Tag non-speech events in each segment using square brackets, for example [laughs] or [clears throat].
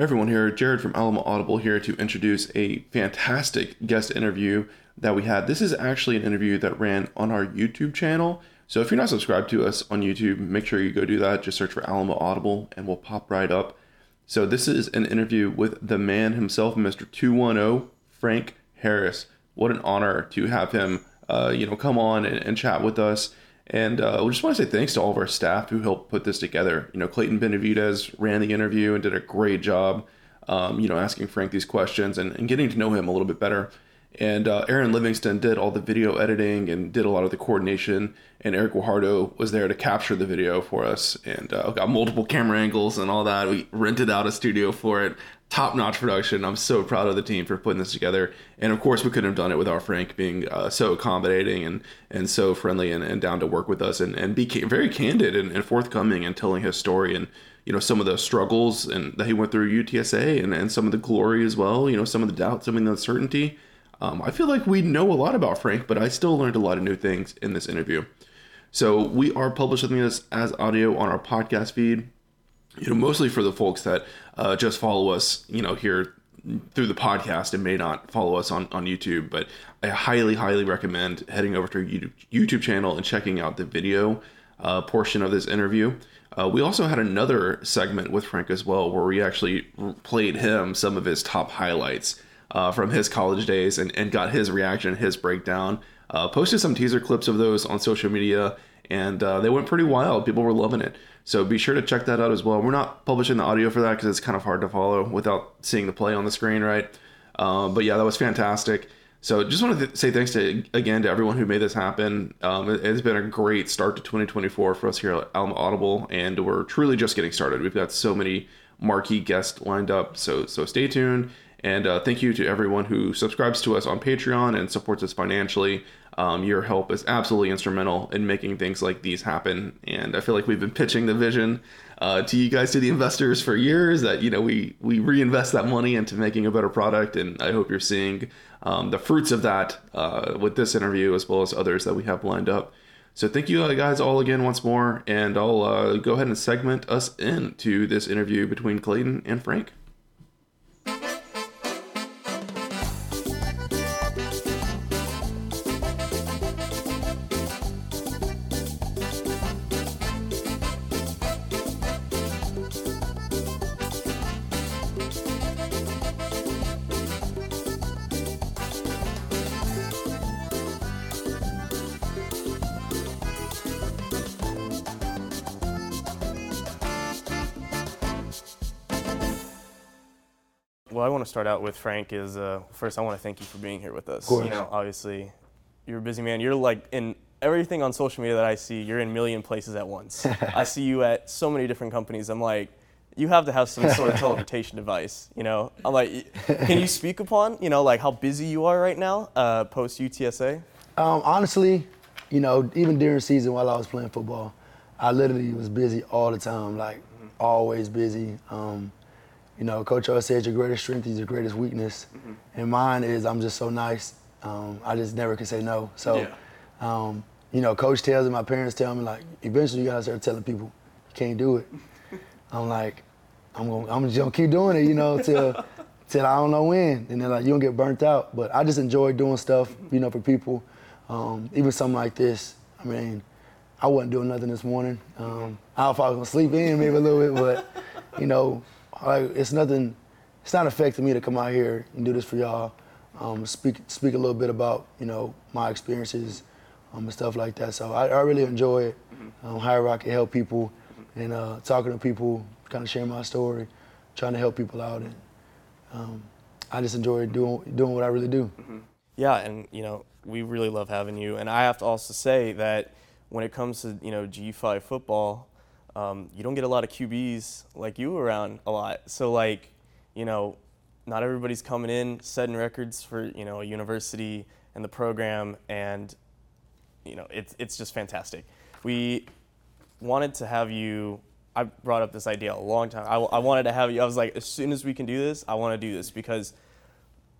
Everyone here, Jared from Alamo Audible here to introduce a fantastic guest interview that we had. This is actually an interview that ran on our YouTube channel. So if you're not subscribed to us on YouTube, make sure you go do that. Just search for Alamo Audible and we'll pop right up. So this is an interview with the man himself, Mr. 210, Frank Harris. What an honor to have him, uh, you know, come on and, and chat with us. And uh, we just want to say thanks to all of our staff who helped put this together. You know, Clayton Benavidez ran the interview and did a great job, um, you know, asking Frank these questions and, and getting to know him a little bit better. And uh, Aaron Livingston did all the video editing and did a lot of the coordination. And Eric Guajardo was there to capture the video for us and uh, got multiple camera angles and all that. We rented out a studio for it top notch production. I'm so proud of the team for putting this together. And of course, we couldn't have done it without Frank being uh, so accommodating and, and so friendly and, and down to work with us and, and be very candid and, and forthcoming and telling his story and, you know, some of the struggles and that he went through UTSA and, and some of the glory as well, you know, some of the doubts, some of the uncertainty. Um, I feel like we know a lot about Frank, but I still learned a lot of new things in this interview. So we are publishing this as audio on our podcast feed you know, mostly for the folks that uh, just follow us, you know, here through the podcast and may not follow us on, on YouTube, but I highly, highly recommend heading over to our YouTube, channel and checking out the video uh, portion of this interview. Uh, we also had another segment with Frank as well, where we actually played him some of his top highlights uh, from his college days and, and got his reaction, his breakdown. Uh, posted some teaser clips of those on social media, and uh, they went pretty wild. People were loving it. So be sure to check that out as well. We're not publishing the audio for that because it's kind of hard to follow without seeing the play on the screen, right? Um, but yeah, that was fantastic. So just want to say thanks to again to everyone who made this happen. Um, it, has been a great start to 2024 for us here at Alamo Audible, and we're truly just getting started. We've got so many marquee guests lined up. So so stay tuned. And uh, thank you to everyone who subscribes to us on Patreon and supports us financially. Um, your help is absolutely instrumental in making things like these happen. And I feel like we've been pitching the vision uh, to you guys, to the investors, for years. That you know we we reinvest that money into making a better product, and I hope you're seeing um, the fruits of that uh, with this interview as well as others that we have lined up. So thank you guys all again once more, and I'll uh, go ahead and segment us into this interview between Clayton and Frank. To start out with Frank. Is uh, first I want to thank you for being here with us. You know, obviously, you're a busy man. You're like in everything on social media that I see. You're in a million places at once. [laughs] I see you at so many different companies. I'm like, you have to have some sort of [laughs] teleportation device. You know, I'm like, can you speak upon you know like how busy you are right now uh, post UTSA? Um, honestly, you know, even during season while I was playing football, I literally was busy all the time. Like always busy. Um, you know, Coach O said your greatest strength is your greatest weakness, mm-hmm. and mine is I'm just so nice. Um, I just never can say no. So, yeah. um, you know, Coach tells me, my parents tell me like, eventually you gotta start telling people you can't do it. [laughs] I'm like, I'm gonna, I'm just gonna keep doing it, you know, till [laughs] till I don't know when, and then like you don't get burnt out. But I just enjoy doing stuff, you know, for people. Um, even something like this. I mean, I wasn't doing nothing this morning. Um, I don't know if I was gonna sleep in maybe a little bit, but you know, like it's nothing. It's not affecting me to come out here and do this for y'all. Um, speak speak a little bit about you know my experiences um, and stuff like that. So I, I really enjoy it. Mm-hmm. Um, how I can help people and uh, talking to people, kind of sharing my story, trying to help people out, and um, I just enjoy doing doing what I really do. Mm-hmm. Yeah, and you know we really love having you. And I have to also say that when it comes to you know G5 football, um, you don't get a lot of QBs like you around a lot. So like, you know, not everybody's coming in setting records for you know a university and the program, and you know it's it's just fantastic. We wanted to have you. I brought up this idea a long time. I, I wanted to have you. I was like, as soon as we can do this, I want to do this because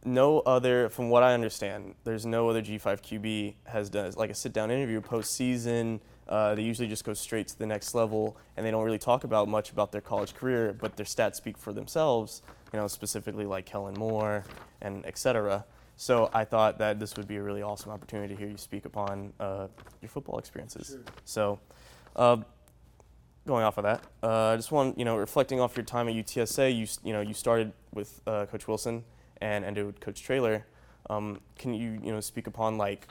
no other, from what I understand, there's no other G5 QB has done like a sit down interview post season uh, they usually just go straight to the next level, and they don't really talk about much about their college career, but their stats speak for themselves. You know, specifically like Kellen Moore and et cetera. So I thought that this would be a really awesome opportunity to hear you speak upon uh, your football experiences. Sure. So, uh, going off of that, uh, I just want you know reflecting off your time at UTSA. You you know you started with uh, Coach Wilson and ended with Coach Traylor. Um, can you you know speak upon like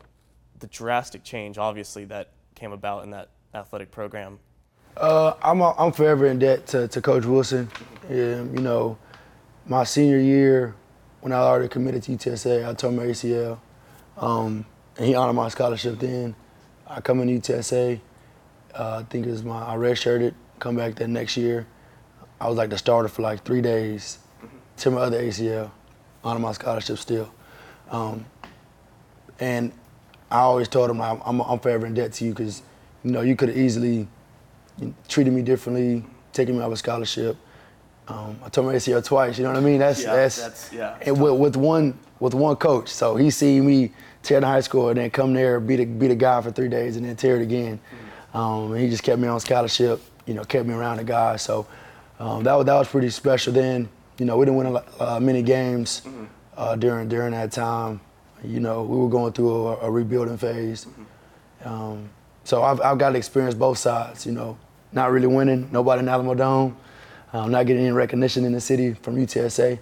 the drastic change, obviously that came about in that athletic program? Uh, I'm I'm forever in debt to, to Coach Wilson. You know, my senior year, when I already committed to UTSA, I tore my ACL, um, and he honored my scholarship. Then I come in UTSA. Uh, I think it was my I redshirted. Come back that next year. I was like the starter for like three days. To my other ACL, honor my scholarship still. Um, and I always told him I'm, I'm, I'm forever in debt to you because, you know, you could have easily treated me differently, taken me off a scholarship. Um, I told my ACL twice. You know what I mean? That's yeah, that's, yeah. and with, with one with one coach. So he seen me tear the high school and then come there beat a beat a guy for three days and then tear it again. Um, and he just kept me on scholarship. You know, kept me around the guys. So um, that was that was pretty special. Then you know we didn't win a, uh, many games uh, during during that time. You know we were going through a, a rebuilding phase. Um, so I've, I've got to experience both sides, you know, not really winning, nobody in Alamo Dome, um, not getting any recognition in the city from UTSA,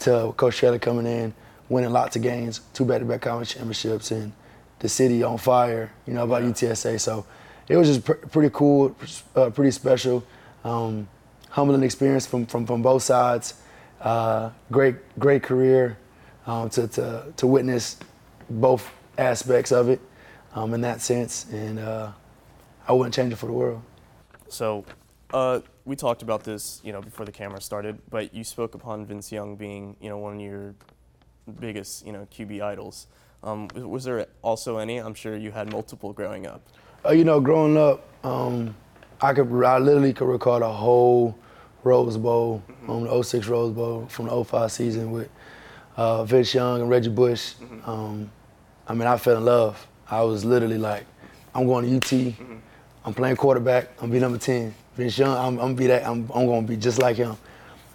to Coach Shelley coming in, winning lots of games, two back-to-back conference championships, and the city on fire, you know, about UTSA. So it was just pr- pretty cool, uh, pretty special, um, humbling experience from, from, from both sides. Uh, great, great career um, to, to, to witness both aspects of it um, in that sense, and uh, I wouldn't change it for the world. So, uh, we talked about this, you know, before the camera started, but you spoke upon Vince Young being, you know, one of your biggest, you know, QB idols. Um, was- there also any? I'm sure you had multiple growing up. Uh, you know, growing up, um, I could I literally could recall the whole Rose Bowl, um, the 06 Rose Bowl from the 05 season with uh, Vince Young and Reggie Bush. Um, I mean, I fell in love. I was literally like, I'm going to UT. I'm playing quarterback. I'm gonna be number 10. Vince Young, I'm, I'm be that. I'm, I'm going to be just like him.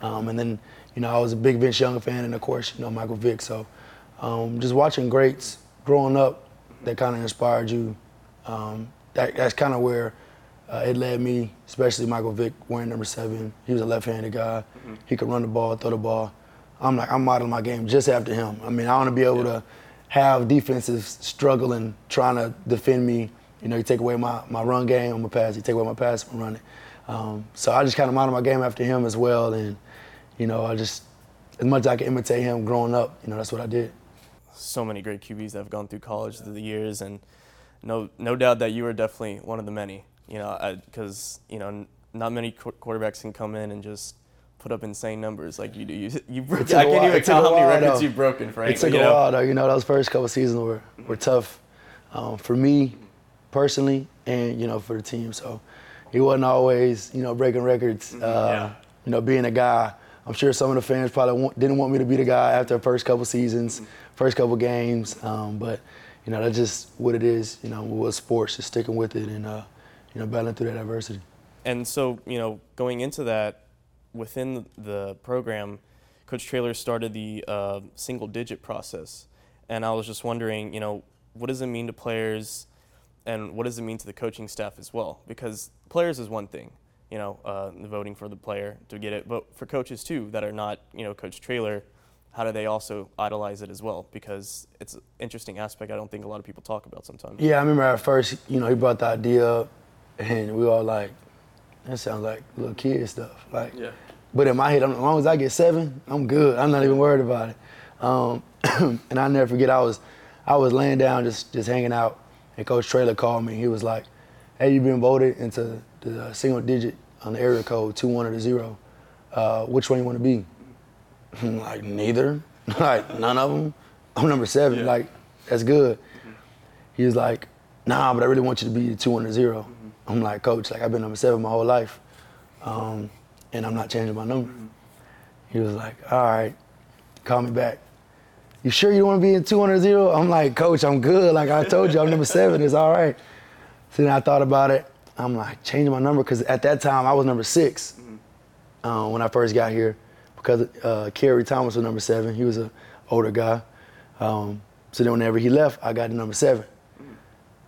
Um, and then, you know, I was a big Vince Young fan, and of course, you know, Michael Vick. So, um, just watching greats growing up that kind of inspired you. Um, that, that's kind of where uh, it led me, especially Michael Vick wearing number seven. He was a left-handed guy. He could run the ball, throw the ball. I'm like, I'm modeling my game just after him. I mean, I want to be able to have defenses struggling, trying to defend me. You know, you take away my, my run game, I'm a pass. You take away my pass, I'm running. Um, so I just kind of modeled my game after him as well. And, you know, I just, as much as I can imitate him growing up, you know, that's what I did. So many great QBs that have gone through college through the years, and no, no doubt that you were definitely one of the many. You know, because you know, n- not many qu- quarterbacks can come in and just put up insane numbers like you do. You, you broke, I a can't while- even it a how many records though. you've broken, Frank. It took you a know? while though. You know, those first couple seasons were, were tough um, for me personally and, you know, for the team. So he wasn't always, you know, breaking records. Uh, Yeah. You know, being a guy. I'm sure some of the fans probably want, didn't want me to be the guy after the first couple seasons, first couple games. Um, but, you know, that's just what it is, you know, with sports, just sticking with it and, uh, you know, battling through that adversity. And so, you know, going into that, within the program, Coach Traylor started the uh, single digit process. And I was just wondering, you know, what does it mean to players and what does it mean to the coaching staff as well? Because players is one thing, you know, uh, voting for the player to get it. But for coaches too that are not, you know, Coach Traylor, how do they also idolize it as well? Because it's an interesting aspect I don't think a lot of people talk about sometimes. Yeah, I remember at first, you know, he brought the idea up, and we all like, that sounds like little kid stuff. Like, Yeah. but in my head, as long as I get seven, I'm good. I'm not even worried about it. Um, [clears throat] and I never forget, I was, I was laying down, just just hanging out, and Coach Traylor called me. He was like, "Hey, you've been voted into the single digit on the area code two one or the zero. Uh, which one you want to be?" [laughs] I'm like, neither. [laughs] like none of them. I'm number seven. Yeah. Like that's good. He was like, nah, but I really want you to be the two under 0 I'm like, coach, like I've been number seven my whole life, um, and I'm not changing my number. He was like, all right, call me back. You sure you don't want to be in 200 zero? I'm like, coach, I'm good. Like I told you, I'm number seven. It's all right. So then I thought about it. I'm like changing my number because at that time I was number 6 uh, when I first got here because uh, Kerry Thomas was number seven. He was an older guy. Um, so then whenever he left, I got to number seven.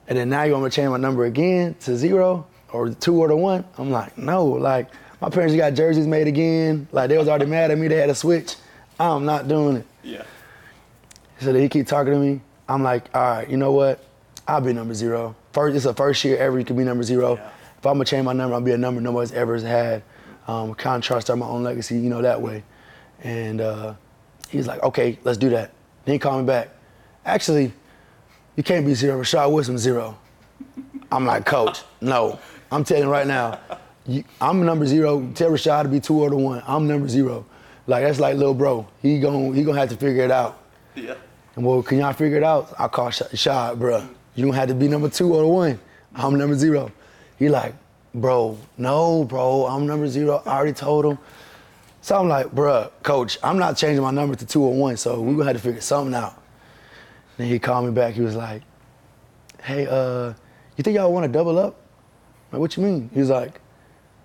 And then now you want me to change my number again to zero or two or the one? I'm like, no. Like my parents got jerseys made again. Like they was already mad at me. They had a switch. I'm not doing it. Yeah. So he keep talking to me. I'm like, all right, you know what? I'll be number zero. First, it's the first year ever you can be number zero. Yeah. If I'm gonna change my number, I'll be a number nobody's ever had. Um, kind of try to start my own legacy, you know, that way. And uh, he's like, okay, let's do that. Then he called me back. Actually, you can't be zero. Rashad Wilson zero. I'm like, coach, no. I'm telling you right now, you, I'm number zero. Tell Rashad to be two or the one. I'm number zero. Like that's like little bro. He gon' he gonna have to figure it out. Yeah. And well, can y'all figure it out? I call Sh- Shad, bro. You gonna have to be number two or the one. I'm number zero. He like, bro, no, bro, I'm number zero. I already told him. So I'm like, bruh, coach, I'm not changing my number to two or one, so we gonna have to figure something out. Then he called me back. He was like, hey, uh, you think y'all want to double up? I'm like, what you mean? He was like,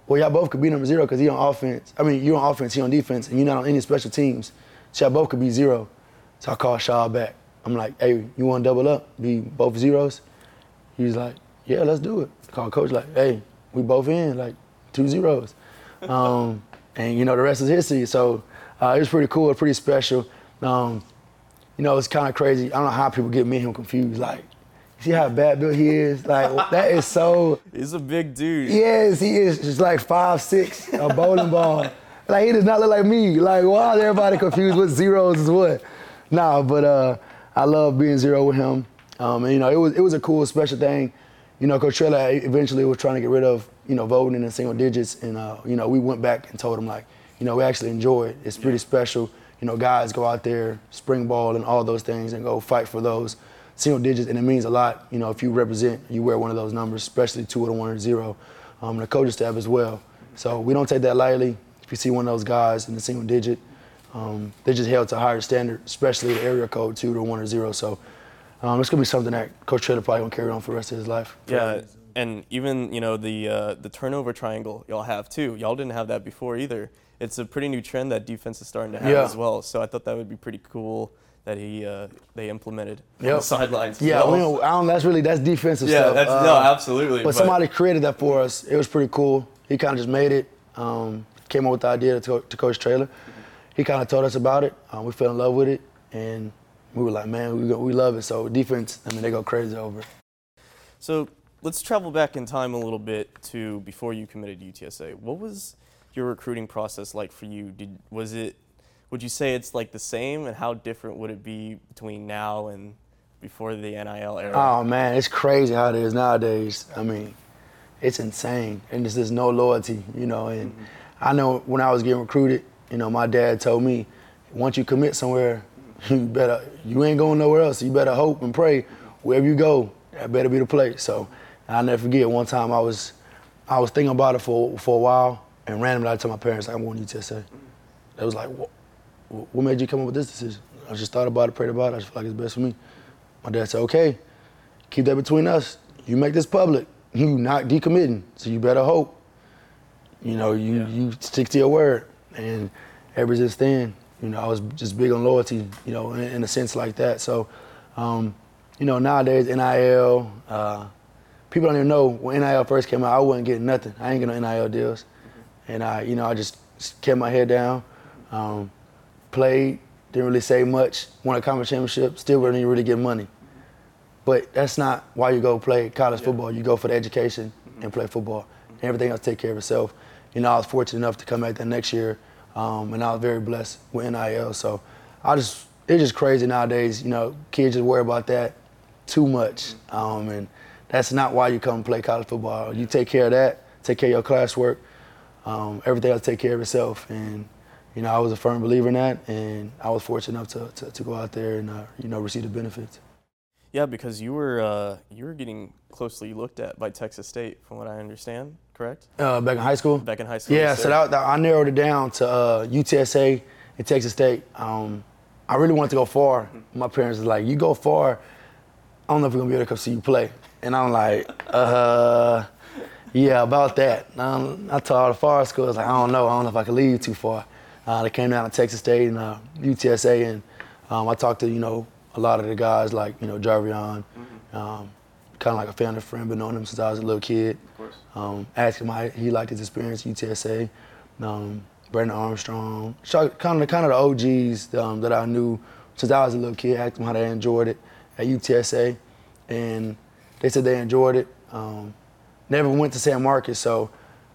well, y'all both could be number zero because he on offense. I mean, you on offense, he on defense, and you're not on any special teams. So y'all both could be zero. So I called Shaw back. I'm like, hey, you want to double up? Be both zeros? He was like, yeah, let's do it. I called coach like, hey, we both in, like two zeros. Um, and you know, the rest is history. So uh, it was pretty cool, pretty special. Um, you know, it's kind of crazy. I don't know how people get me and him confused. Like, see how bad Bill he is? Like, that is so. [laughs] He's a big dude. Yes, he is just like five six, a bowling [laughs] ball. Like he does not look like me. Like why is everybody confused what zeros is what? Nah, but uh, I love being zero with him. Um, and you know, it was it was a cool special thing. You know, Coach Traylor eventually was trying to get rid of you know voting in the single digits, and uh, you know we went back and told him like, you know, we actually enjoy it. It's pretty special. You know, guys go out there, spring ball, and all those things, and go fight for those single digits, and it means a lot. You know, if you represent, you wear one of those numbers, especially two or one or zero. Um, the coaching staff as well. So we don't take that lightly. If you see one of those guys in the single digit, um, they're just held to a higher standard, especially the area code two to one or zero. So um, it's gonna be something that Coach Traylor probably gonna carry on for the rest of his life. Yeah, and even you know the uh, the turnover triangle y'all have too. Y'all didn't have that before either. It's a pretty new trend that defense is starting to have Yeah. as well. So I thought that would be pretty cool that he uh, they implemented on the sidelines. Yeah, well. we don't, I don't, that's really that's defensive yeah, stuff. that's Uh, no, absolutely. But somebody created that for us. It was pretty cool. He kind of just made it. Um, came up with the idea to, to Coach Traylor. He kind of told us about it. Um, we fell in love with it, and we were like, man, we, go, we love it. So defense, I mean, they go crazy over it. So let's travel back in time a little bit to before you committed to UTSA. What was your recruiting process like for you? Did was it? Would you say it's like the same, and how different would it be between now and before the NIL era? Oh man, it's crazy how it is nowadays. I mean, it's insane, and there's just no loyalty, you know. And mm-hmm. I know when I was getting recruited, you know, my dad told me, once you commit somewhere, [laughs] you better you ain't going nowhere else. You better hope and pray wherever you go. That better be the place. So I'll never forget. One time I was I was thinking about it for for a while, and randomly I told my parents I'm going to UTSA. They was like, what, what made you come up with this decision? I just thought about it, prayed about it. I just feel like it's best for me. My dad said, okay, keep that between us. You make this public. You not decommitting, so you better hope. You know, you, Yeah. you stick to your word. And ever since then, you know, I was just big on loyalty, you know, in, in a sense like that. So, um, you know, nowadays, NIL, uh, people don't even know when NIL first came out, I wasn't getting nothing. I ain't getting no NIL deals. And I, you know, I just kept my head down, um, played, didn't really say much, won a conference championship, still didn't really get money. But that's not why you go play college football. You go for the education and play football. And everything else take care of itself. You know, I was fortunate enough to come back the next year, um, and I was very blessed with NIL. So I just, it's just crazy nowadays. You know, kids just worry about that too much, um, and that's not why you come play college football. You take care of that, take care of your classwork, um, everything else take care of itself. And you know, I was a firm believer in that, and I was fortunate enough to, to, to go out there and uh, you know receive the benefits. Yeah, because you were uh, you were getting closely looked at by Texas State, from what I understand. Correct? Uh, back in high school. Back in high school. Yeah, so that, that- I narrowed it down to uh, UTSA and Texas State. Um, I really wanted to go far. My parents was like, "You go far, I don't know if we're gonna be able to come see you play." And I'm like, uh, yeah, about that. Um, I told all the far schools, like, I don't know. I don't know if I can leave too far. Uh, they came down to Texas State and uh, UTSA, and um, I talked to, you know, a lot of the guys like, you know, Jarvion, mm-hmm. um, kind of like a family friend, been knowing him since I was a little kid. Of course. Um, asked him how he liked his experience at UTSA. Um, Brennan Armstrong, kind of kind of the OGs um, that I knew since I was a little kid. Asked them how they enjoyed it at UTSA, and they said they enjoyed it. Um, never went to San Marcos, so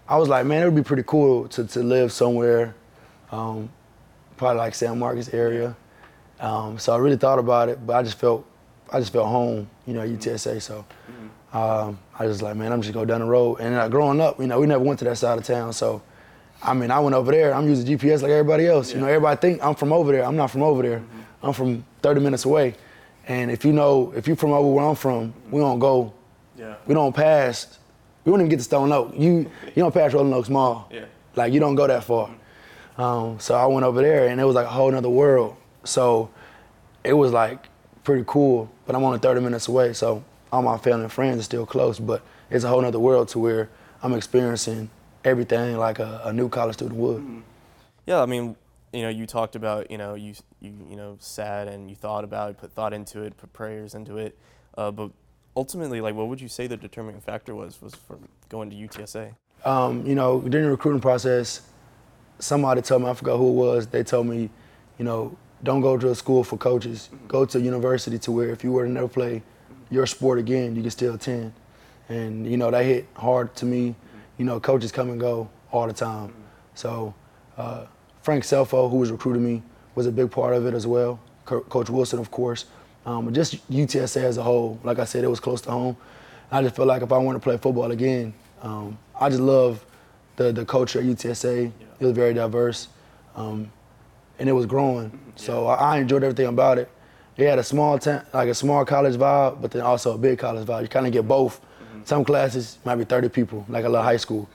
I was like, man, it would be pretty cool to, to live somewhere, um, probably like San Marcos area. Um, so I really thought about it, but I just felt I just felt home, you know, UTSA. So um, I was like, man, I'm just gonna go down the road. And uh, growing up, you know, we never went to that side of town, so. I mean, I went over there. I'm using GPS like everybody else. Yeah. You know, everybody think I'm from over there. I'm not from over there. Mm-hmm. I'm from 30 minutes away. And if you know, if you're from over where I'm from, we don't go. Yeah. We don't pass. We don't even get to Stone Oak. You you don't pass Rolling Oaks Mall. Yeah. Like you don't go that far. Um, so I went over there and it was like a whole nother world. So it was like pretty cool. But I'm only 30 minutes away, so all my family and friends are still close. But it's a whole nother world to where I'm experiencing everything like a, a new college student would. Yeah, I mean, you know, you talked about, you know, you you you know, sat and you thought about it, put thought into it, put prayers into it, uh, but ultimately, like, what would you say the determining factor was was for going to UTSA? Um, you know, during the recruiting process, somebody told me I forgot who it was. They told me, you know, don't go to a school for coaches. Go to a university to where if you were to never play your sport again, you can still attend. And you know that hit hard to me. You know, coaches come and go all the time. So. Uh, Frank Scelfo, who was recruiting me, was a big part of it as well. Coach Wilson, of course. Um, just UTSA as a whole. Like I said, it was close to home. I just felt like if I wanted to play football again, um, I just love the the culture at UTSA. Yeah. It was very diverse, um, and it was growing. Mm-hmm. Yeah. So I, I, enjoyed everything about it. It had a small like a small college vibe, but then also a big college vibe. You kind of get both. Mm-hmm. Some classes might be 30 people, like a little high school.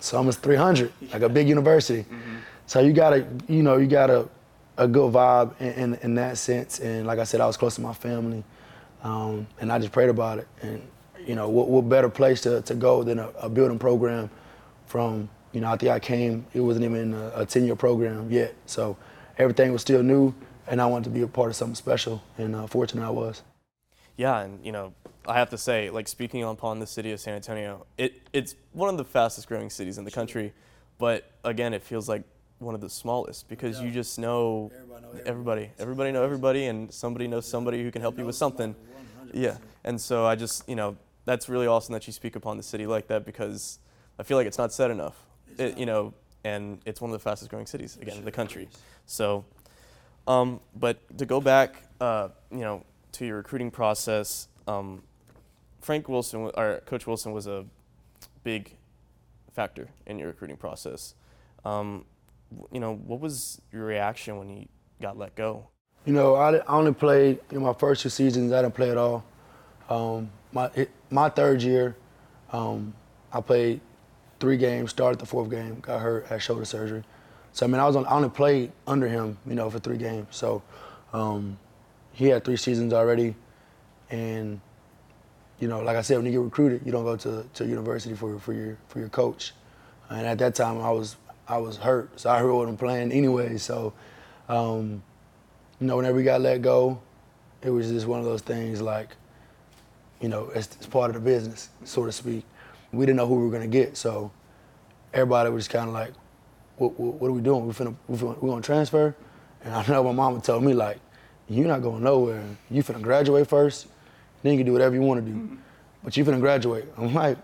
Some is 300, like a big university. Mm-hmm. So you gotta, you know, you got a, a good vibe in, in, in, that sense. And like I said, I was close to my family, um, and I just prayed about it. And you know, what, what better place to, to go than a, a, building program from, you know, I think I came, it wasn't even a, a 10 year program yet. So everything was still new, and I wanted to be a part of something special, and uh, fortunate I was. Yeah, and you know, I have to say, like speaking upon the city of San Antonio, it, it's one of the fastest growing cities in the country. But again, it feels like one of the smallest because you just know everybody, everybody, everybody know everybody, and somebody knows somebody who can help you with something. 100%. Yeah, and so I just you know that's really awesome that you speak upon the city like that because I feel like it's not said enough. It, you know, and it's one of the fastest growing cities again in the country. So, um, but to go back, uh, you know, to your recruiting process, um, Frank Wilson, or Coach Wilson, was a big factor in your recruiting process. Um, you know, what was your reaction when he got let go? You know, I, I only played in my first two seasons. I didn't play at all. Um, my my third year, um, I played three games. Started the fourth game. Got hurt. Had shoulder surgery. So I mean, I was on, I only played under him, you know, for three games. So um, he had three seasons already, and you know, like I said, when you get recruited, you don't go to to university for for your for your coach. And at that time, I was I was hurt, so I heard what I'm playing anyway. So, um, you know, whenever we got let go, it was just one of those things like, you know, it's, it's part of the business, so to speak. We didn't know who we were gonna get, so everybody was kind of like, what, what, what, are we doing? We finna, we finna, we gonna transfer? And I [laughs] know my mama told me like, you're not going nowhere. You finna graduate first, then you can do whatever you want to do. Mm-hmm. But you finna graduate. I'm like,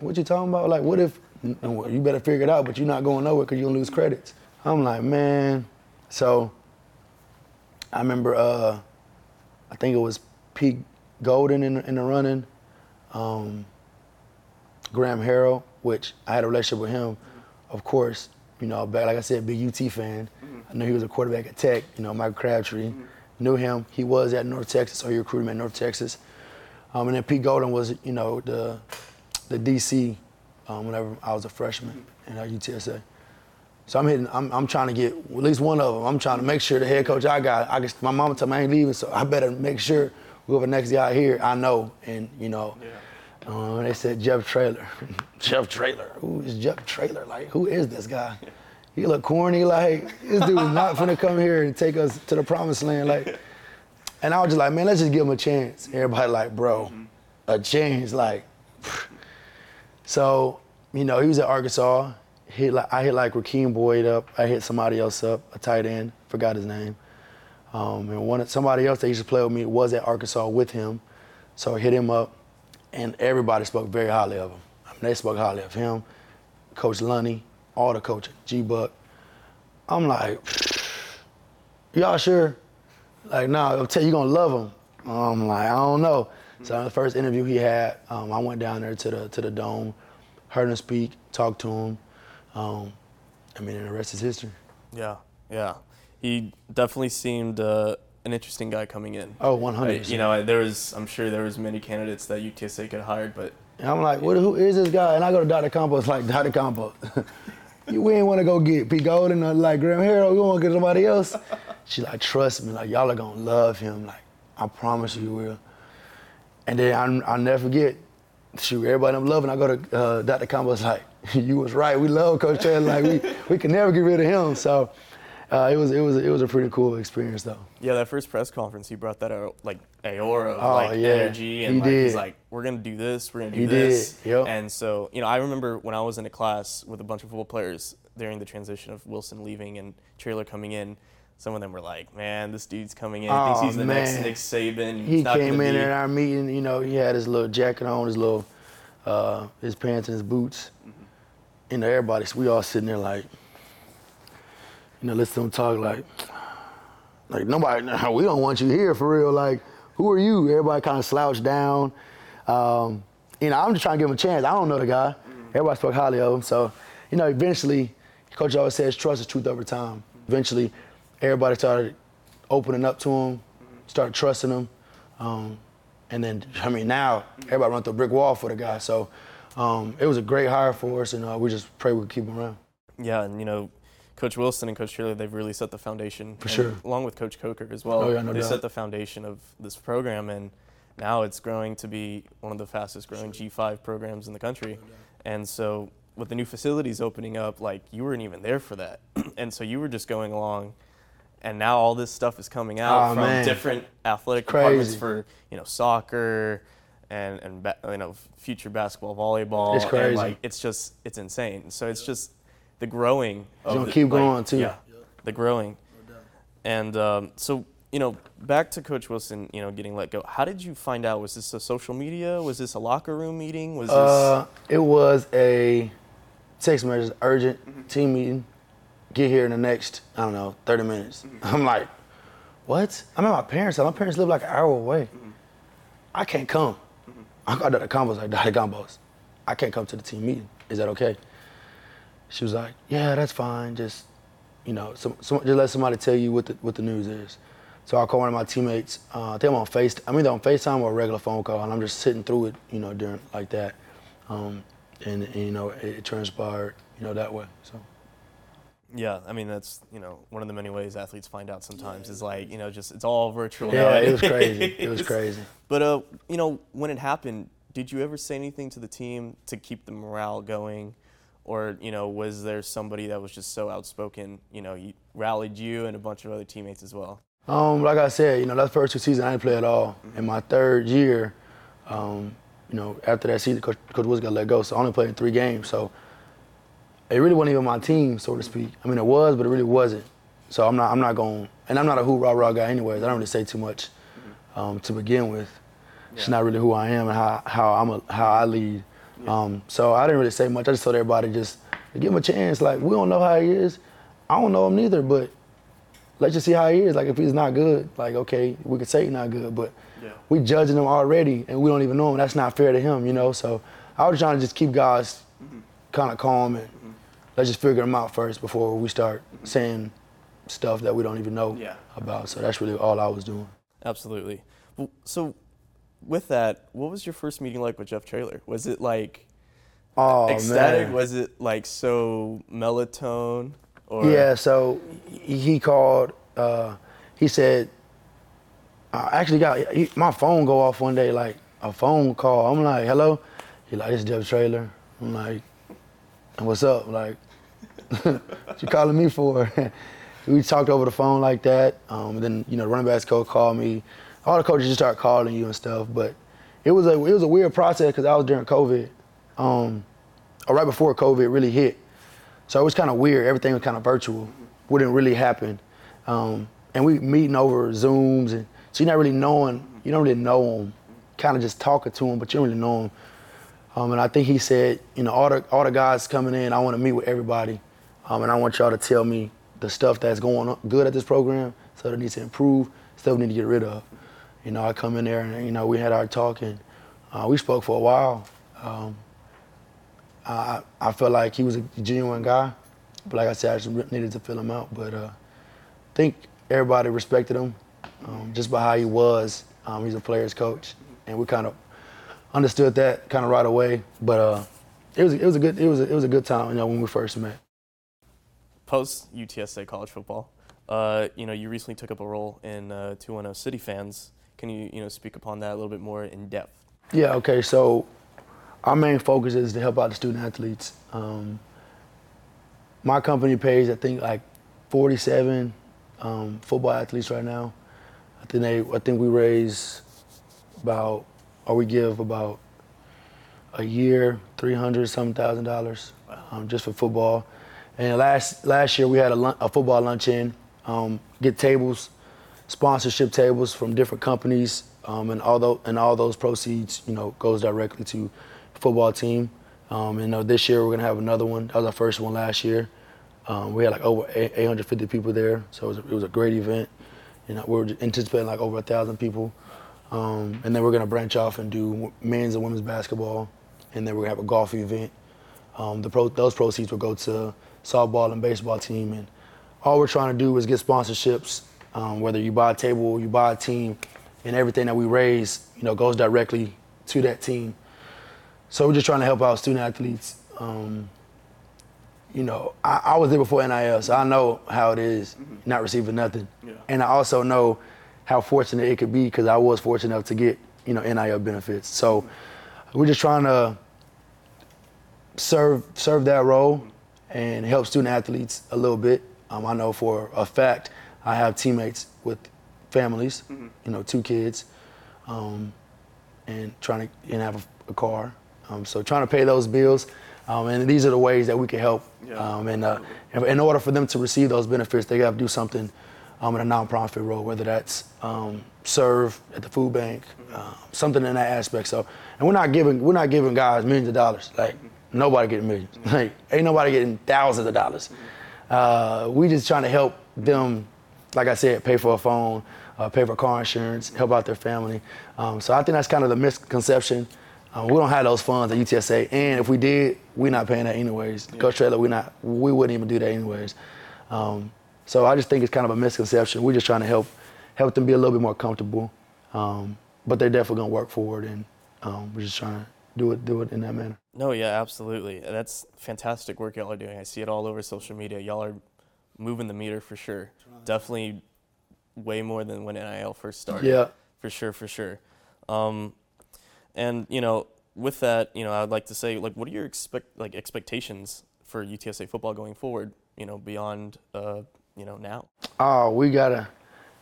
what you talking about? Like, what if you better figure it out, but you're not going nowhere because you're gonna lose credits. I'm like, man. So I remember, uh, I think it was Pete Golding in, in the running, um, Graham Harrell, which I had a relationship with him. Of course, you know, back like I said, big UT fan. Mm-hmm. I knew he was a quarterback at Tech. You know, Michael Crabtree. Mm-hmm. Knew him. He was at North Texas, so he recruited him at North Texas. Um, and then Pete Golding was, you know, the the DC um, whenever I was a freshman in UTSA. So I'm hitting. I'm, I'm trying to get at least one of them. I'm trying to make sure the head coach I got. I guess my mama told me I ain't leaving, so I better make sure Whoever the next guy here, I know. And, you know, uh, they said Jeff Traylor. [laughs] Jeff Traylor. Who is Jeff Traylor? Like, who is this guy? He look corny. Like, this dude is not finna come here and take us to the promised land. Like, and I was just like, man, let's just give him a chance. Everybody like, bro, a chance. Like, so, you know, he was at Arkansas. Hit like, I hit like Rakeem Boyd up. I hit somebody else up, a tight end. Forgot his name. Um, and one somebody else that used to play with me was at Arkansas with him. So I hit him up, and everybody spoke very highly of him. I mean, they spoke highly of him, Coach Lunney, all the coaching, G Buck. I'm like, y'all sure? Like, nah, I'll tell you, you're gonna love him. I'm like, I don't know. So the first interview he had, um, I went down there to the to the dome, heard him speak, talked to him. Um, I mean, and the rest is history. Yeah, yeah. He definitely seemed uh, an interesting guy coming in. Oh, 100. Uh, you know, there was, I'm sure there was many candidates that UTSA could have hired, but And I'm like, what, who is this guy? And I go to Dr. Campos, like, Dr. Campos, [laughs] you, we ain't want to go get Pete Golding or like Graham Harrell. We want to get somebody else. She like, trust me, like, y'all are going to love him. Like, I promise you will. And then I, I'll never forget, shoot, everybody I'm loving. I go to uh, Dr. Campos, like, [laughs] you was right. We love Coach Traylor. Like, we, [laughs] we can never get rid of him. So uh, it was it was it was a pretty cool experience though. yeah, that first press conference, he brought that out, like aura of Oh, like yeah. energy, and He like, he's like, we're gonna do this, we're gonna do He this, did, yep. and so you know, I remember when I was in a class with a bunch of football players during the transition of Wilson leaving and Traylor coming in. Some of them were like, "Man, this dude's coming in. He thinks Oh, he's the next. Nick Saban. He came in be- at our meeting, you know, he had his little jacket on, his little, uh, his pants and his boots. You know, everybody, we all sitting there like, you know, listen to him talk like, like nobody, [laughs] we don't want you here for real. Like, who are you? Everybody kind of slouched down. Um, you know, I'm just trying to give him a chance. I don't know the guy. Everybody spoke highly of him. So, you know, eventually, Coach always says trust is truth over time. Eventually, everybody started opening up to him, started trusting him. Um, and then, I mean, now everybody run through a brick wall for the guy. So um, it was a great hire for us, and uh, we just pray we keep him around. Yeah, and you know, Coach Wilson and Coach Traylor, they've really set the foundation. For sure. Along with Coach Coker as well. Oh, yeah, no they doubt. set the foundation of this program, and now it's growing to be one of the fastest growing G5 programs in the country. And so, with the new facilities opening up, like you weren't even there for that, [clears throat] and so you were just going along. And now all this stuff is coming out Oh, from man. different athletic departments for you know soccer and and ba- you know future basketball, volleyball. It's crazy. And, like it's just it's insane. So it's just the growing. of gonna the- keep like, going, too. Yeah, the growing. And um, so you know, back to Coach Wilson, you know, getting let go. How did you find out? Was this a social media? Was this a locker room meeting? Was this? Uh, it was a text message, urgent team meeting. Get here in the next, I don't know, 30 minutes. I'm like, what? I'm at my parents' house. My parents live like an hour away. I can't come. I got the Campos, like, Dr. Campos, I can't come to the team meeting. Is that okay? She was like, yeah, that's fine. Just, you know, some, some, just let somebody tell you what the, what the news is. So I call one of my teammates. Uh, I think I'm on Face. I'm either on Facetime or a regular phone call, and I'm just sitting through it, you know, during like that, um, and, and you know, it, it transpired, you know, that way. So yeah, I mean that's you know one of the many ways athletes find out sometimes is like you know just it's all virtual. yeah, it was crazy. It was crazy. [laughs] But uh, you know, when it happened, did you ever say anything to the team to keep the morale going, or you know, was there somebody that was just so outspoken? You know, he rallied you and a bunch of other teammates as well. Um, like I said, you know, that first two seasons I didn't play at all. In my third year, um, you know, after that season, Coach, Coach Woods got let go, so I only played in three games. So it really wasn't even my team, so to speak. I mean, it was, but it really wasn't. So I'm not, I'm not going, and I'm not a who rah rah guy anyways. I don't really say too much um, to begin with. It's not really who I am and how, how I'm a, how I lead. Um, so I didn't really say much. I just told everybody just give him a chance. Like we don't know how he is. I don't know him neither, but let's just see how he is. Like if he's not good, like okay, we could say he's not good, but Yeah. we judging him already and we don't even know him. That's not fair to him, you know. So I was trying to just keep guys kind of calm and let's just figure them out first before we start saying stuff that we don't even know Yeah. about. So that's really all I was doing. Absolutely. So with that, what was your first meeting like with Jeff Traylor? Was it like Oh ecstatic? man. Was it like so melatonin? Or Yeah, so he he called. Uh, he said, I actually got he, my phone go off one day, like a phone call. I'm like, hello. He like, it's Jeff Traylor. I'm like, what's up? Like, [laughs] what you calling me for? [laughs] we talked over the phone like that. Um, then you know, running backs coach called me. All the coaches just start calling you and stuff. But it was a it was a weird process because I was during COVID, um, or right before COVID really hit. So it was kind of weird. Everything was kind of virtual. Wouldn't really happen. Um, and we meeting over Zooms, and so you're not really knowing. You don't really know them. Kind of just talking to them, but you don't really know them. Um, and I think he said, you know, all the all the guys coming in, I want to meet with everybody, um, and I want y'all to tell me the stuff that's going on good at this program, stuff that needs to improve, stuff we need to get rid of. You know, I come in there and you know we had our talk and uh, we spoke for a while. Um, I I felt like he was a genuine guy, but like I said, I just needed to fill him out. But uh, I think everybody respected him um, just by how he was. Um, he's a player's coach, and we kind of understood that kind of right away. But uh, it was it was a good it was a, it was a good time, you know, when we first met. Post UTSA college football, uh, you know, you recently took up a role in uh, 210 City Fans. Can you you know speak upon that a little bit more in depth? Yeah. Okay. So our main focus is to help out the student athletes. Um, my company pays, I think, like 47 um, football athletes right now. I think they, I think we raise about, or we give about a year, 300 some thousand dollars um, just for football. And last last year we had a, a football luncheon, um, get tables, sponsorship tables from different companies, um, and all those and all those proceeds, you know, goes directly to football team. Um, and uh, this year we're gonna have another one. That was our first one last year. Um, we had like over 850 people there, so it was, a, it was a great event. You know, we are anticipating like over a thousand people. Um, and then we're gonna branch off and do men's and women's basketball, and then we're gonna have a golf event. Um, the pro, those proceeds will go to softball and baseball team, and all we're trying to do is get sponsorships. Um, whether you buy a table, you buy a team, and everything that we raise, you know, goes directly to that team. So we're just trying to help out student athletes. Um, you know, I, I, was there before NIL, so I know how it is mm-hmm. not receiving nothing. Yeah. And I also know how fortunate it could be because I was fortunate enough to get, you know, NIL benefits. So we're just trying to serve serve that role and help student athletes a little bit. Um, I know for a fact I have teammates with families, mm-hmm. you know, two kids, um, and trying to and have a, a car. Um, so trying to pay those bills, um, and these are the ways that we can help. Yeah. Um, and uh, in order for them to receive those benefits, they have to do something um, in a nonprofit role, whether that's um, serve at the food bank, uh, something in that aspect. So, and we're not giving we're not giving guys millions of dollars. Like nobody getting 1000000s mm-hmm. [laughs] Like ain't nobody getting thousands of dollars. Uh, we just trying to help them, like I said, pay for a phone, uh, pay for car insurance, help out their family. Um, so I think that's kind of the misconception. Um, we don't have those funds at UTSA, and if we did, we're not paying that anyways. Yeah. Coach Traylor, we not, we wouldn't even do that anyways. Um, so I just think it's kind of a misconception. We're just trying to help help them be a little bit more comfortable, um, but they're definitely gonna work forward, and um, we're just trying to do it do it in that manner. No, yeah, absolutely. That's fantastic work y'all are doing. I see it all over social media. Y'all are moving the meter for sure. Definitely way more than when NIL first started. Yeah. For sure, for sure. Um, and you know, with that, you know, I'd like to say, like, what are your expect like expectations for UTSA football going forward? You know, beyond uh, you know now. Oh, we gotta.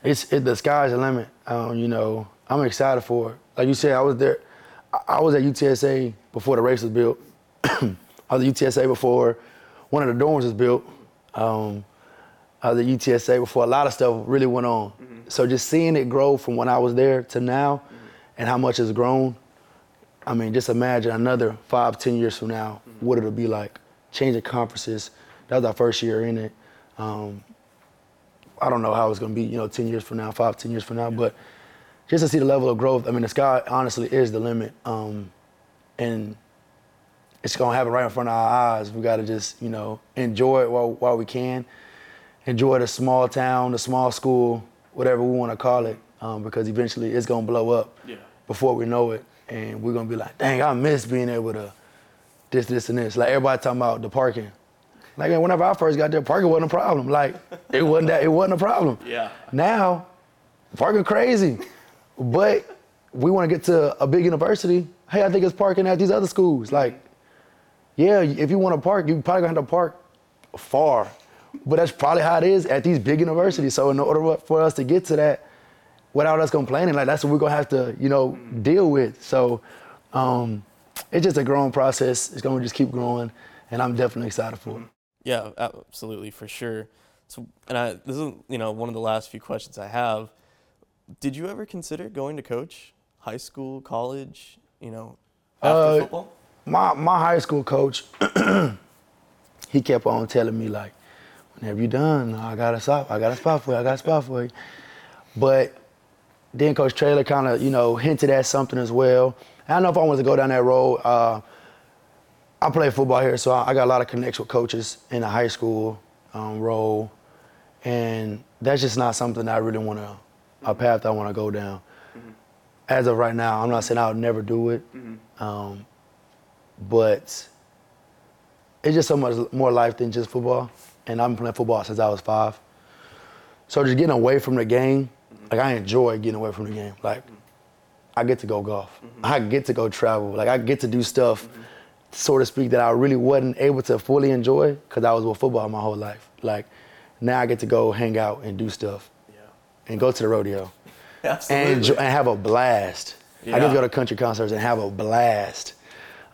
It's it, the sky's the limit. Um, you know, I'm excited for it. Like you said, I was there. I, I was at UTSA before the race was built. [clears throat] I was at UTSA before one of the dorms was built. Um, I was at UTSA before a lot of stuff really went on. Mm-hmm. So just seeing it grow from when I was there to now, mm-hmm. and how much it's grown, I mean, just imagine another five, ten years from now, mm-hmm. what it'll be like. Changing conferences. That was our first year in it. Um, I don't know how it's going to be, you know, 10 years from now, five, 10 years from now, but just to see the level of growth, I mean, the sky honestly is the limit. Um, and it's going to happen right in front of our eyes. We got to just, you know, enjoy it while, while we can. Enjoy the small town, the small school, whatever we want to call it, um, because eventually it's going to blow up yeah. before we know it and we're gonna be like, dang, I miss being able to this, this, and this. Like everybody talking about the parking. Like whenever I first got there, parking wasn't a problem. Like it wasn't that it wasn't a problem. Yeah. Now, parking crazy. but we want to get to a big university. Hey, I think it's parking at these other schools. Like, yeah, if you want to park, you probably gonna have to park far. But that's probably how it is at these big universities. So in order for us to get to that, without us complaining, like that's what we're gonna have to, you know, deal with. So um, it's just a growing process. It's gonna just keep growing, and I'm definitely excited for it. Yeah, absolutely, for sure. So, and I, this is, you know, one of the last few questions I have. Did you ever consider going to coach high school, college, you know, after uh, football? My my high school coach, [clears throat] he kept on telling me like, "Whenever you're done? I got a spot. I got a spot for you. I got a spot for you." But then Coach Traylor kind of, you know, hinted at something as well. I don't know if I wanted to go down that road. Uh, I play football here, so I got a lot of connections with coaches in the high school um, role, and that's just not something I really want to, a path I want to go down. Mm-hmm. As of right now, I'm not saying I'll never do it, mm-hmm. um, but it's just so much more life than just football, and I've been playing football since I was five. So just getting away from the game, mm-hmm. like I enjoy getting away from the game. Like I get to go golf, I get to go travel, like I get to do stuff so to speak, that I really wasn't able to fully enjoy because I was with football my whole life. Like now I get to go hang out and do stuff, yeah. and go to the rodeo, [laughs] and, enjoy, and have a blast. Yeah. I get to go to country concerts and have a blast.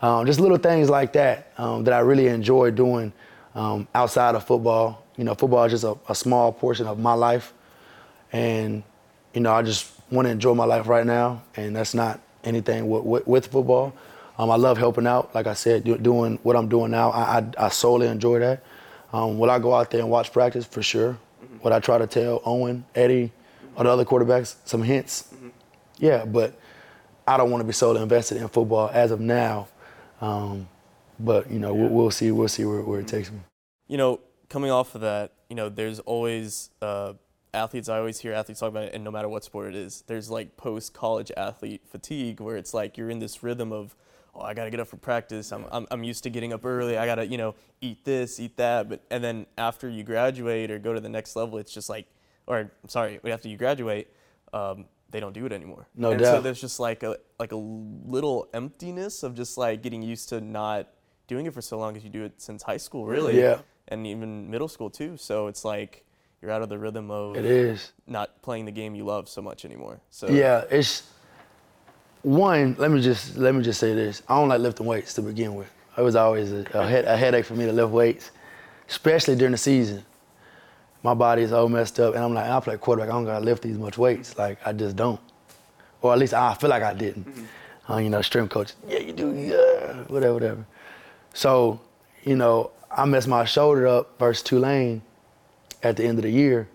Um, just little things like that um, that I really enjoy doing um, outside of football. You know, football is just a, a small portion of my life, and you know I just want to enjoy my life right now, and that's not anything with, with, with football. Um, I love helping out. Like I said, do, doing what I'm doing now, I, I, I solely enjoy that. Um, will I go out there and watch practice? For sure. Mm-hmm. Would I try to tell Owen, Eddie, or the other quarterbacks some hints? Mm-hmm. Yeah, but I don't want to be solely invested in football as of now. Um, but you know, yeah. we'll, we'll, see. We'll see where, where it takes me. You know, coming off of that, you know, there's always uh, athletes. I always hear athletes talk about it, and no matter what sport it is, there's like post college athlete fatigue, where it's like you're in this rhythm of oh, I got to get up for practice. I'm, I'm, I'm used to getting up early. I got to, you know, eat this, eat that. But, and then after you graduate or go to the next level, it's just like, or sorry, after you graduate, um, they don't do it anymore. No and doubt. so there's just like a, like a little emptiness of just like getting used to not doing it for so long as you do it since high school, really. Yeah. And even middle school too. So it's like, you're out of the rhythm of it is not playing the game you love so much anymore. So yeah, it's one, let me just let me just say this: I don't like lifting weights to begin with. It was always a, a, head, a headache for me to lift weights, especially during the season. My body is all messed up, and I'm like, I play quarterback. I don't gotta lift these much weights. Like I just don't, or at least I feel like I didn't. Mm-hmm. Uh, you know, strength coach, yeah, you do, yeah, whatever, whatever. So, you know, I messed my shoulder up versus Tulane at the end of the year.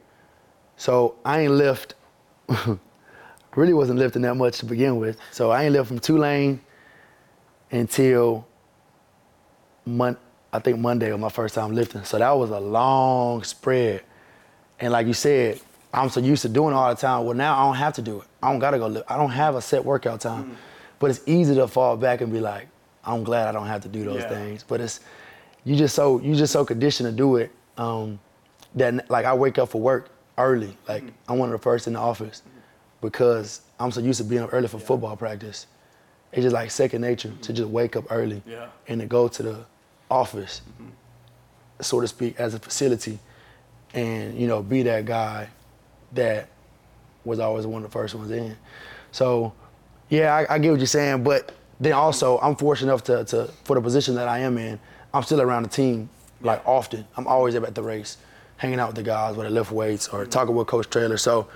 So I ain't lift [laughs] really wasn't lifting that much to begin with. So I ain't lift from Tulane until Mon- I think Monday was my first time lifting. So that was a long spread. And like you said, I'm so used to doing it all the time. Well, now I don't have to do it. I don't gotta go lift. I don't have a set workout time. Mm. But it's easy to fall back and be like, I'm glad I don't have to do those yeah. things. But it's you just so you just so conditioned to do it um, that like I wake up for work early. Like mm. I'm one of the first in the office because I'm so used to being up early for yeah. football practice. It's just like second nature mm-hmm. to just wake up early yeah. and to go to the office, mm-hmm. so to speak, as a facility, and you know be that guy that was always one of the first ones in. So, yeah, I, I get what you're saying, but then also I'm fortunate enough to, to for the position that I am in, I'm still around the team like yeah. often. I'm always up at the race, hanging out with the guys, whether lift weights or mm-hmm. talking with Coach Traylor. So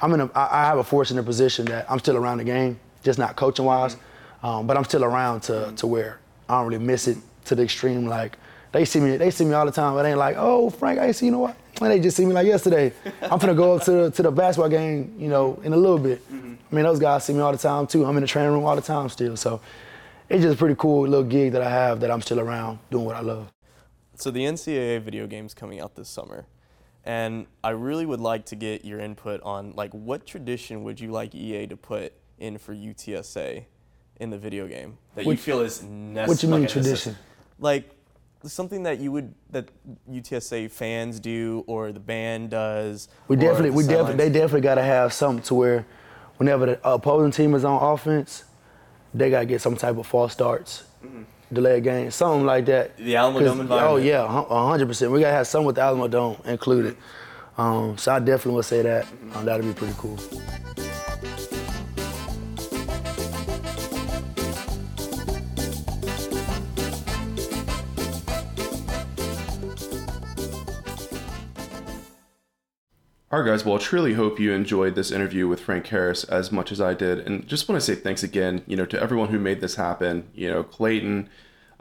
I'm in a, I have a fortunate position that I'm still around the game, just not coaching wise, um, but I'm still around to, to where I don't really miss it to the extreme. Like they see me, they see me all the time, but they ain't like, oh Frank, I see you know what? And they just see me like yesterday. [laughs] I'm gonna go up to the, to the basketball game, you know, in a little bit. Mm-hmm. I mean, those guys see me all the time too. I'm in the training room all the time still, so it's just a pretty cool little gig that I have that I'm still around doing what I love. So the NCAA video game's coming out this summer. And I really would like to get your input on like what tradition would you like EA to put in for UTSA in the video game that you feel is necessary? What you mean like tradition? Like something that you would that UTSA fans do or the band does. We definitely we definitely they definitely got to have something to where whenever the opposing team is on offense, they gotta get some type of false starts, mm-hmm. Delay a game, something like that. The Alamo 'Cause- Dome environment. Oh yeah, a hundred percent. We gotta have some with the Alamodome included. Um, so I definitely would say that. Um, that'd be pretty cool. All right, guys. Well, I truly hope you enjoyed this interview with Frank Harris as much as I did, and just want to say thanks again, you know, to everyone who made this happen. You know, Clayton,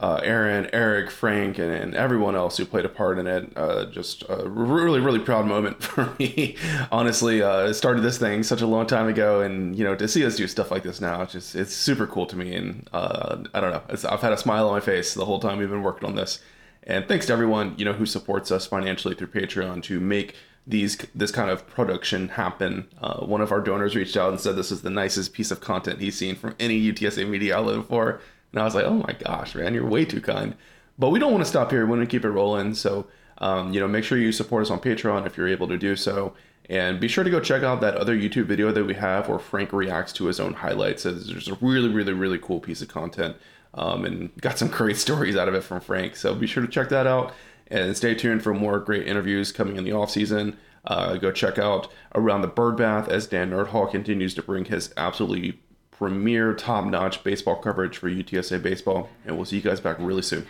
uh, Aaron, Eric, Frank, and, and everyone else who played a part in it. Uh, just a really, really proud moment [laughs] for me. Honestly, uh, I started this thing such a long time ago, and you know, to see us do stuff like this now, it's just it's super cool to me, and uh, I don't know, I've had a smile on my face the whole time we've been working on this. And thanks to everyone, you know, who supports us financially through Patreon to make these this kind of production happen. Uh, one of our donors reached out and said this is the nicest piece of content he's seen from any UTSA media outlet before. And I was like, oh my gosh, man, you're way too kind. But we don't want to stop here. We want to keep it rolling. So, um, you know, make sure you support us on Patreon if you're able to do so. And be sure to go check out that other YouTube video that we have where Frank reacts to his own highlights. There's a really, really, really cool piece of content um, and got some [laughs] great stories out of it from Frank. So be sure to check that out and stay tuned for more great interviews coming in the off season. Uh, go check out Around the Birdbath as Dan Nerdhall continues to bring his absolutely premier, top notch baseball coverage for UTSA baseball. And we'll see you guys back really soon.